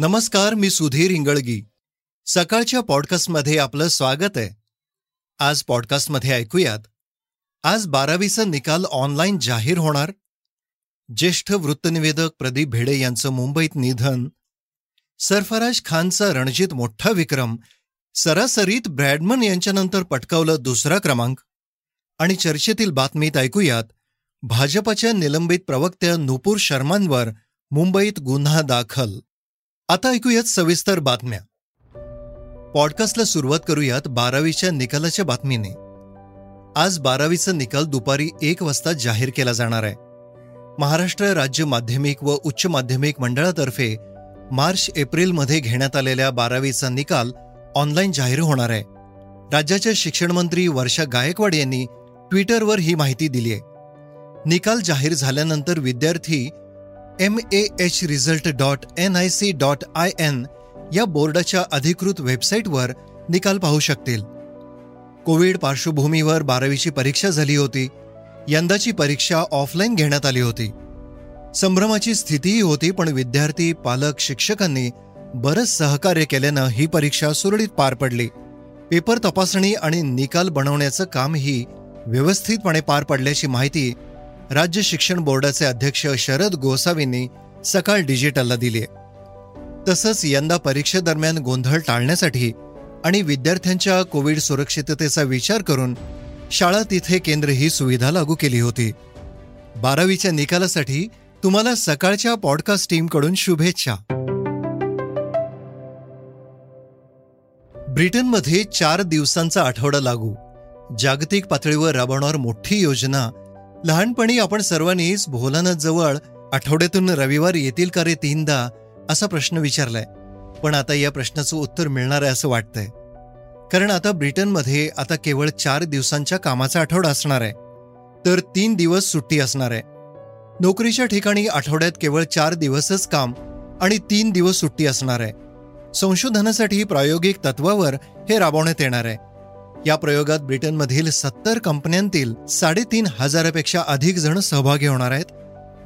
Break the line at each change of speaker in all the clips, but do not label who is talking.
नमस्कार मी सुधीर इंगळगी सकाळच्या पॉडकास्टमध्ये आपलं स्वागत आहे. आज पॉडकास्टमध्ये ऐकूयात आज बारावीचा निकाल ऑनलाईन जाहीर होणार? ज्येष्ठ वृत्तनिवेदक प्रदीप भेडे यांचं मुंबईत निधन. सरफराज खानचा रणजित मोठा विक्रम. सरासरीत ब्रॅडमन यांच्यानंतर पटकावलं दुसरा क्रमांक. आणि चर्चेतील बातमीत ऐकूयात भाजपच्या निलंबित प्रवक्त्या नुपूर शर्मांवर मुंबईत गुन्हा दाखल. आता ऐकूयात सविस्तर बातम्या. पॉडकास्टला सुरुवात करूयात बारावीच्या निकालाच्या बातमीने. आज बारावीचा निकाल दुपारी एक वाजता जाहीर केला जाणार आहे. महाराष्ट्र राज्य माध्यमिक व उच्च माध्यमिक मंडळातर्फे मार्च एप्रिलमध्ये घेण्यात आलेल्या बारावीचा निकाल ऑनलाईन जाहीर होणार आहे. राज्याच्या शिक्षणमंत्री वर्षा गायकवाड यांनी ट्विटरवर ही माहिती दिली आहे निकाल जाहीर झाल्यानंतर विद्यार्थी M A H result dot N I C dot I N या बोर्डाच्या अधिकृत वेबसाईटवर निकाल पाहू शकतील. कोविड पार्श्वभूमीवर बारावीची परीक्षा झाली होती. यंदाची परीक्षा ऑफलाईन घेण्यात आली होती. संभ्रमाची स्थितीही होती पण विद्यार्थी पालक शिक्षकांनी बरंच सहकार्य केल्यानं ही परीक्षा सुरळीत पार पडली. पेपर तपासणी आणि निकाल बनवण्याचं कामही व्यवस्थितपणे पार पडल्याची माहिती राज्य शिक्षण बोर्डाचे अध्यक्ष शरद गोसावींनी सकाळ डिजिटलला दिली. तसंच यंदा परीक्षेदरम्यान गोंधळ टाळण्यासाठी आणि विद्यार्थ्यांच्या कोविड सुरक्षिततेचा विचार करून शाळा तिथे केंद्र ही सुविधा लागू केली होती. बारावीच्या निकालासाठी तुम्हाला सकाळच्या पॉडकास्ट टीमकडून शुभेच्छा. ब्रिटनमध्ये चार दिवसांचा आठवडा लागू. जागतिक पातळीवर राबवणार मोठी योजना लहानपणी आपण सर्वांनीच जवळ आठवड्यातून रविवार येतील का रे तीनदा असा प्रश्न विचारलाय. पण आता या प्रश्नाचं उत्तर मिळणार आहे असं वाटतंय. कारण आता ब्रिटनमध्ये आता केवळ चार दिवसांच्या कामाचा आठवडा असणार आहे. तर तीन दिवस सुट्टी असणार आहे. नोकरीच्या ठिकाणी आठवड्यात केवळ चार दिवसच काम आणि तीन दिवस सुट्टी असणार आहे. संशोधनासाठी प्रायोगिक तत्वावर हे राबवण्यात येणार आहे. या प्रयोगात ब्रिटनमधील सत्तर कंपन्यांतील साडेतीन हजारापेक्षा अधिक जण सहभागी होणार आहेत.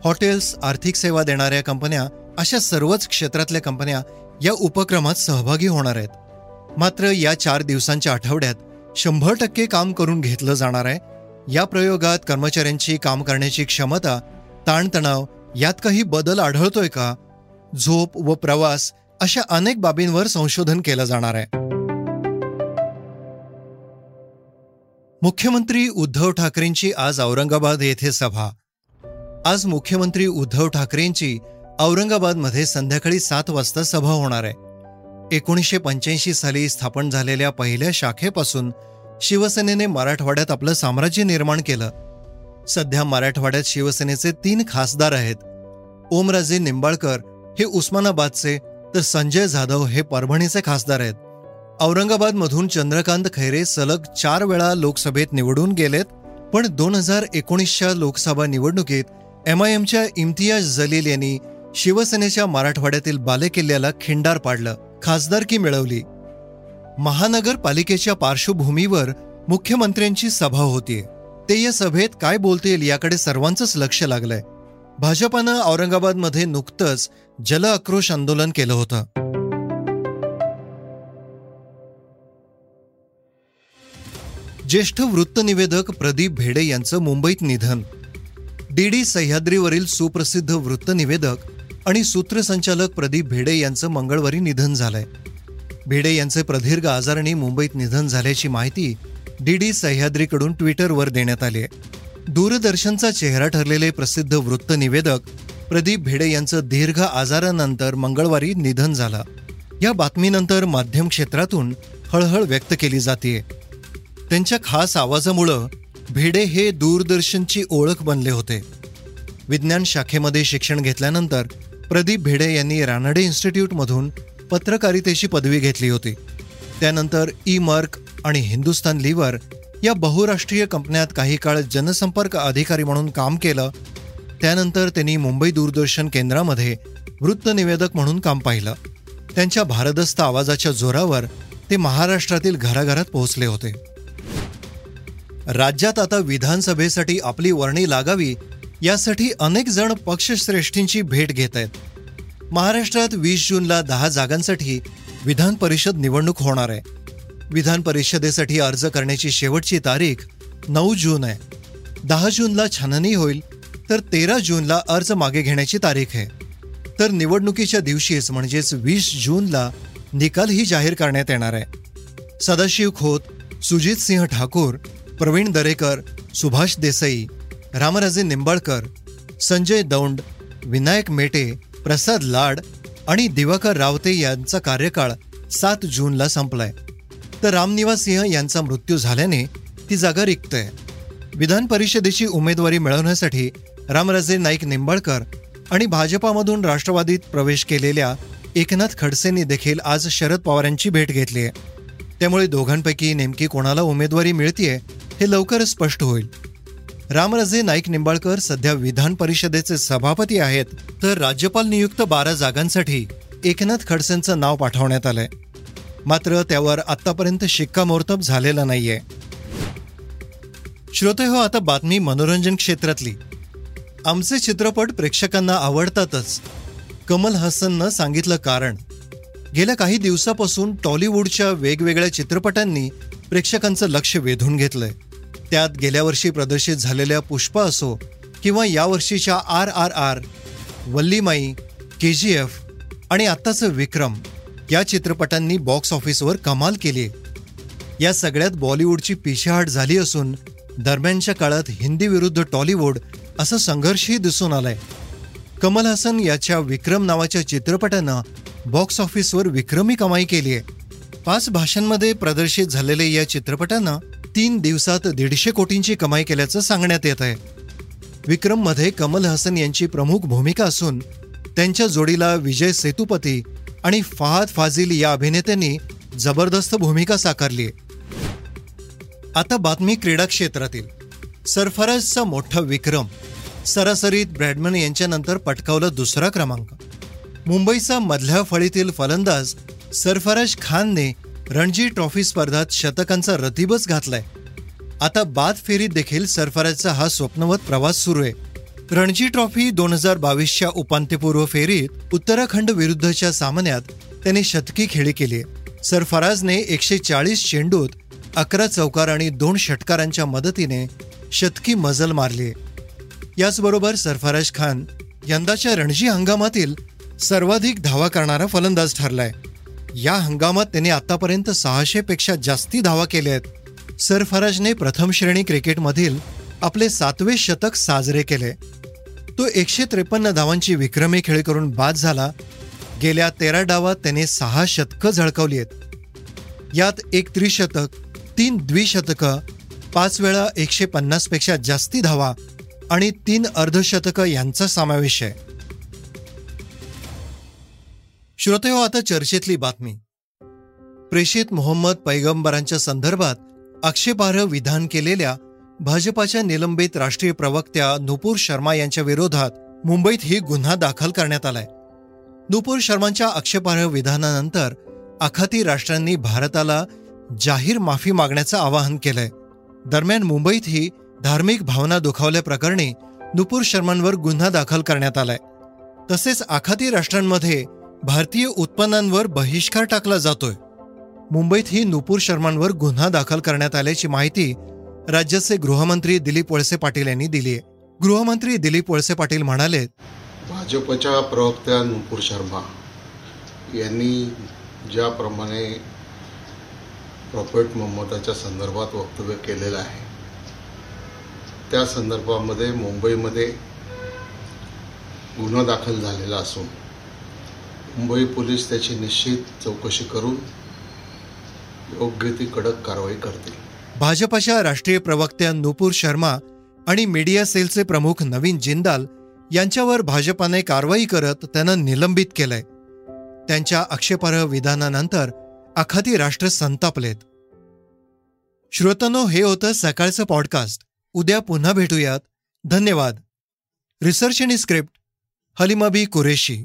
हॉटेल्स आर्थिक सेवा देणाऱ्या कंपन्या अशा सर्वच क्षेत्रातल्या कंपन्या या उपक्रमात सहभागी होणार आहेत. मात्र या चार दिवसांच्या आठवड्यात शंभर टक्के काम करून घेतलं जाणार आहे. या प्रयोगात कर्मचाऱ्यांची काम करण्याची क्षमता ताणतणाव यात काही बदल आढळतोय का? झोप व प्रवास अशा अनेक बाबींवर संशोधन केलं जाणार आहे. मुख्यमंत्री उद्धव ठाकरेंची आज औरंगाबाद येथे सभा. आज मुख्यमंत्री उद्धव ठाकरेंची औरंगाबादमध्ये संध्याकाळी सात वाजता सभा होणार आहे. एकोणीसशे पंच्याऐंशी साली स्थापन झालेल्या पहिल्या शाखेपासून शिवसेनेने मराठवाड्यात आपलं साम्राज्य निर्माण केलं. सध्या मराठवाड्यात शिवसेनेचे तीन खासदार आहेत. ओमराजे निंबाळकर हे उस्मानाबादचे तर संजय जाधव हे परभणीचे खासदार आहेत. औरंगाबादमधून चंद्रकांत खैरे सलग चार वेळा लोकसभेत निवडून गेलेत पण दोन हजार एकोणीसच्या लोकसभा निवडणुकीत एमआयएमच्या इम्तियाज जलील यांनी शिवसेनेच्या मराठवाड्यातील बालेकिल्ल्याला खिंडार पाडलं खासदारकी मिळवली. महानगरपालिकेच्या पार्श्वभूमीवर मुख्यमंत्र्यांची सभा होतीये. ते या सभेत काय बोलतील याकडे सर्वांचंच लक्ष लागलंय. भाजपानं औरंगाबादमध्ये नुकतंच जल आक्रोश आंदोलन केलं होतं. ज्येष्ठ वृत्तनिवेदक प्रदीप भेडे यांचं मुंबईत निधन. डीडी सह्याद्रीवरील सुप्रसिद्ध वृत्तनिवेदक आणि सूत्रसंचालक प्रदीप भेडे यांचं मंगळवारी निधन झालंय. भेडे यांचे प्रदीर्घ आजाराने मुंबईत निधन झाल्याची माहिती डीडी सह्याद्रीकडून ट्विटरवर देण्यात आली आहे. दूरदर्शनचा चेहरा ठरलेले प्रसिद्ध वृत्तनिवेदक प्रदीप भेडे यांचं दीर्घ आजारानंतर मंगळवारी निधन झालं. या बातमीनंतर माध्यम क्षेत्रातून हळहळ व्यक्त केली जाते त्यांच्या खास आवाजामुळं भिडे हे दूरदर्शनची ओळख बनले होते. विज्ञान शाखेमध्ये शिक्षण घेतल्यानंतर प्रदीप भिडे यांनी रानडे इन्स्टिट्यूटमधून पत्रकारितेची पदवी घेतली होती. त्यानंतर ई मर्क आणि हिंदुस्तान लिव्हर या बहुराष्ट्रीय कंपन्यात काही काळ जनसंपर्क अधिकारी म्हणून काम केलं. त्यानंतर त्यांनी मुंबई दूरदर्शन केंद्रामध्ये वृत्तनिवेदक म्हणून काम पाहिलं. त्यांच्या भारदस्त आवाजाच्या जोरावर ते महाराष्ट्रातील घराघरात पोहोचले होते. राज्यात आता विधानसभेसाठी आपली वर्णी लागावी यासाठी अनेक जण पक्षश्रेष्ठींची भेट घेत आहेत. महाराष्ट्रात वीस जूनला दहा जागांसाठी विधान परिषद निवडणूक होणार आहे. विधान परिषदेसाठी अर्ज करण्याची शेवटची तारीख नऊ जून आहे. दहा जूनला छाननी होईल तर तेरा जूनला अर्ज मागे घेण्याची तारीख आहे. तर निवडणुकीच्या दिवशीच म्हणजेच वीस जूनला निकालही जाहीर करण्यात येणार आहे. सदाशिव खोत सुजित सिंह ठाकूर प्रवीण दरेकर सुभाष देसाई रामराजे निंबाळकर संजय दौंड विनायक मेटे प्रसाद लाड आणि दिवाकर रावते यांचा कार्यकाळ सात जूनला संपलाय. तर रामनिवास सिंह यांचा मृत्यू झाल्याने ती जागा रिक्त आहे. विधान परिषदेची उमेदवारी मिळवण्यासाठी रामराजे नाईक निंबाळकर आणि भाजपामधून राष्ट्रवादीत प्रवेश केलेल्या एकनाथ खडसेंनी देखील आज शरद पवारांची भेट घेतली आहे. त्यामुळे दोघांपैकी नेमकी कोणाला उमेदवारी मिळतीये हे लवकरच स्पष्ट होईल. रामराजे नाईक निंबाळकर सध्या विधान परिषदेचे सभापती आहेत तर राज्यपाल नियुक्त बारा जागांसाठी एकनाथ खडसेंचं नाव पाठवण्यात आलंय. मात्र त्यावर आतापर्यंत शिक्कामोर्तब झालेलं नाहीये. श्रोते हो आता बातमी मनोरंजन क्षेत्रातली. आमचे चित्रपट प्रेक्षकांना आवडतातच. कमल हसननं सांगितलं कारण. गेल्या काही दिवसापासून टॉलिवूडच्या वेगवेगळ्या चित्रपटांनी प्रेक्षकांचं लक्ष वेधून घेतलंय. त्यात गेल्या वर्षी प्रदर्शित झालेल्या पुष्प असो किंवा यावर्षीच्या R R R Valimai K G F आणि आत्ताचं विक्रम या चित्रपटांनी बॉक्स ऑफिसवर कमाल केली. या सगळ्यात बॉलिवूडची पिछेहाट झाली असून दरम्यानच्या काळात हिंदी विरुद्ध टॉलिवूड असं संघर्षही दिसून आलाय. कमल हसन याच्या विक्रम नावाच्या चित्रपटानं बॉक्स ऑफिसवर विक्रमी कमाई केली आहे पाच भाषांमध्ये प्रदर्शित झालेल्या या चित्रपटानं तीन दिवसात दीडशे कोटींची कमाई केल्याचं सांगण्यात येत आहे. विक्रममध्ये कमल हसन यांची प्रमुख भूमिका असून त्यांच्या जोडीला विजय सेतुपती आणि फहाद फाझिल या अभिनेत्यांनी जबरदस्त भूमिका साकारली आता बातमी क्रीडा क्षेत्रातील. सरफराजचा मोठा विक्रम. सरासरीत ब्रॅडमन यांच्यानंतर पटकावला दुसरा क्रमांक. मुंबईचा मधल्या फळीतील फलंदाज सरफराज खानने रणजी ट्रॉफी स्पर्धात शतकांचा रतिबच घातलाय. आता बाद फेरीत देखील सरफराजचा हा स्वप्नवत प्रवास सुरू आहे. रणजी ट्रॉफी दोन हजार बावीसच्या उपांत्यपूर्व फेरीत उत्तराखंड विरुद्धच्या सामन्यात त्याने शतकी खेळी केली सरफराजने एकशे चाळीस चेंडूत अकरा चौकार आणि दोन षटकारांच्या मदतीने शतकी मजल मारली याचबरोबर सरफराज खान यंदाच्या रणजी हंगामातील सर्वाधिक धावा करणारा फलंदाज ठरलाय. या हंगामात त्याने आतापर्यंत सहाशे पेक्षा जास्ती धावा केल्या आहेत. सरफराजने प्रथम श्रेणी क्रिकेटमधील आपले सातवे शतक साजरे केले. तो एकशे त्रेपन्न धावांची विक्रमी खेळी करून बाद झाला. गेल्या तेरा डावात त्याने सहा शतकं झळकवली आहेत. यात एक त्रिशतक तीन द्विशतकं पाच वेळा एकशे पन्नासपेक्षा जास्ती धावा आणि तीन अर्धशतकं यांचा समावेश आहे. श्रोते हो आता चर्चेतली बातमी. प्रेषित मोहम्मद पैगंबरांच्या संदर्भात आक्षेपार्ह विधान केलेल्या भाजपाच्या निलंबित राष्ट्रीय प्रवक्त्या नुपूर शर्मा यांच्या विरोधात मुंबईत ही गुन्हा दाखल करण्यात आलाय. नुपूर शर्मांच्या आक्षेपार्ह विधानानंतर आखाती राष्ट्रांनी भारताला जाहीर माफी मागण्याचं आवाहन केलंय. दरम्यान मुंबईत ही धार्मिक भावना दुखावल्याप्रकरणी नुपूर शर्मांवर गुन्हा दाखल करण्यात आलाय. तसेच आखाती राष्ट्रांमध्ये भारतीय उत्पन्नांवर बहिष्कार टाकला जातोय. मुंबईत ही नुपूर शर्मांवर गुन्हा दाखल करण्यात आल्याची माहिती राज्याचे गृहमंत्री दिलीप वळसे पाटील यांनी दिली आहे. गृहमंत्री दिलीप वळसे पाटील म्हणाले
भाजपच्या प्रवक्त्या नुपूर शर्मा यांनी ज्याप्रमाणे प्रॉफेट मोहम्मदाच्या संदर्भात वक्तव्य केलेलं आहे त्या संदर्भामध्ये मुंबईमध्ये गुन्हा दाखल झालेला असून मुंबई पोलीस त्याची निश्चित चौकशी करून योग्य ती कडक कारवाई करतील.
भाजपाच्या राष्ट्रीय प्रवक्त्या नुपूर शर्मा आणि मीडिया सेलचे प्रमुख नवीन जिंदाल यांच्यावर भाजपाने कारवाई करत त्यांना निलंबित केलंय. त्यांच्या आक्षेपार्ह विधानानंतर अखाती राष्ट्र संतापलेत. श्रोतनो हे होतं सकाळचं पॉडकास्ट उद्या पुन्हा भेटूयात. धन्यवाद. रिसर्च आणि स्क्रिप्ट हलिमाबी कुरेशी.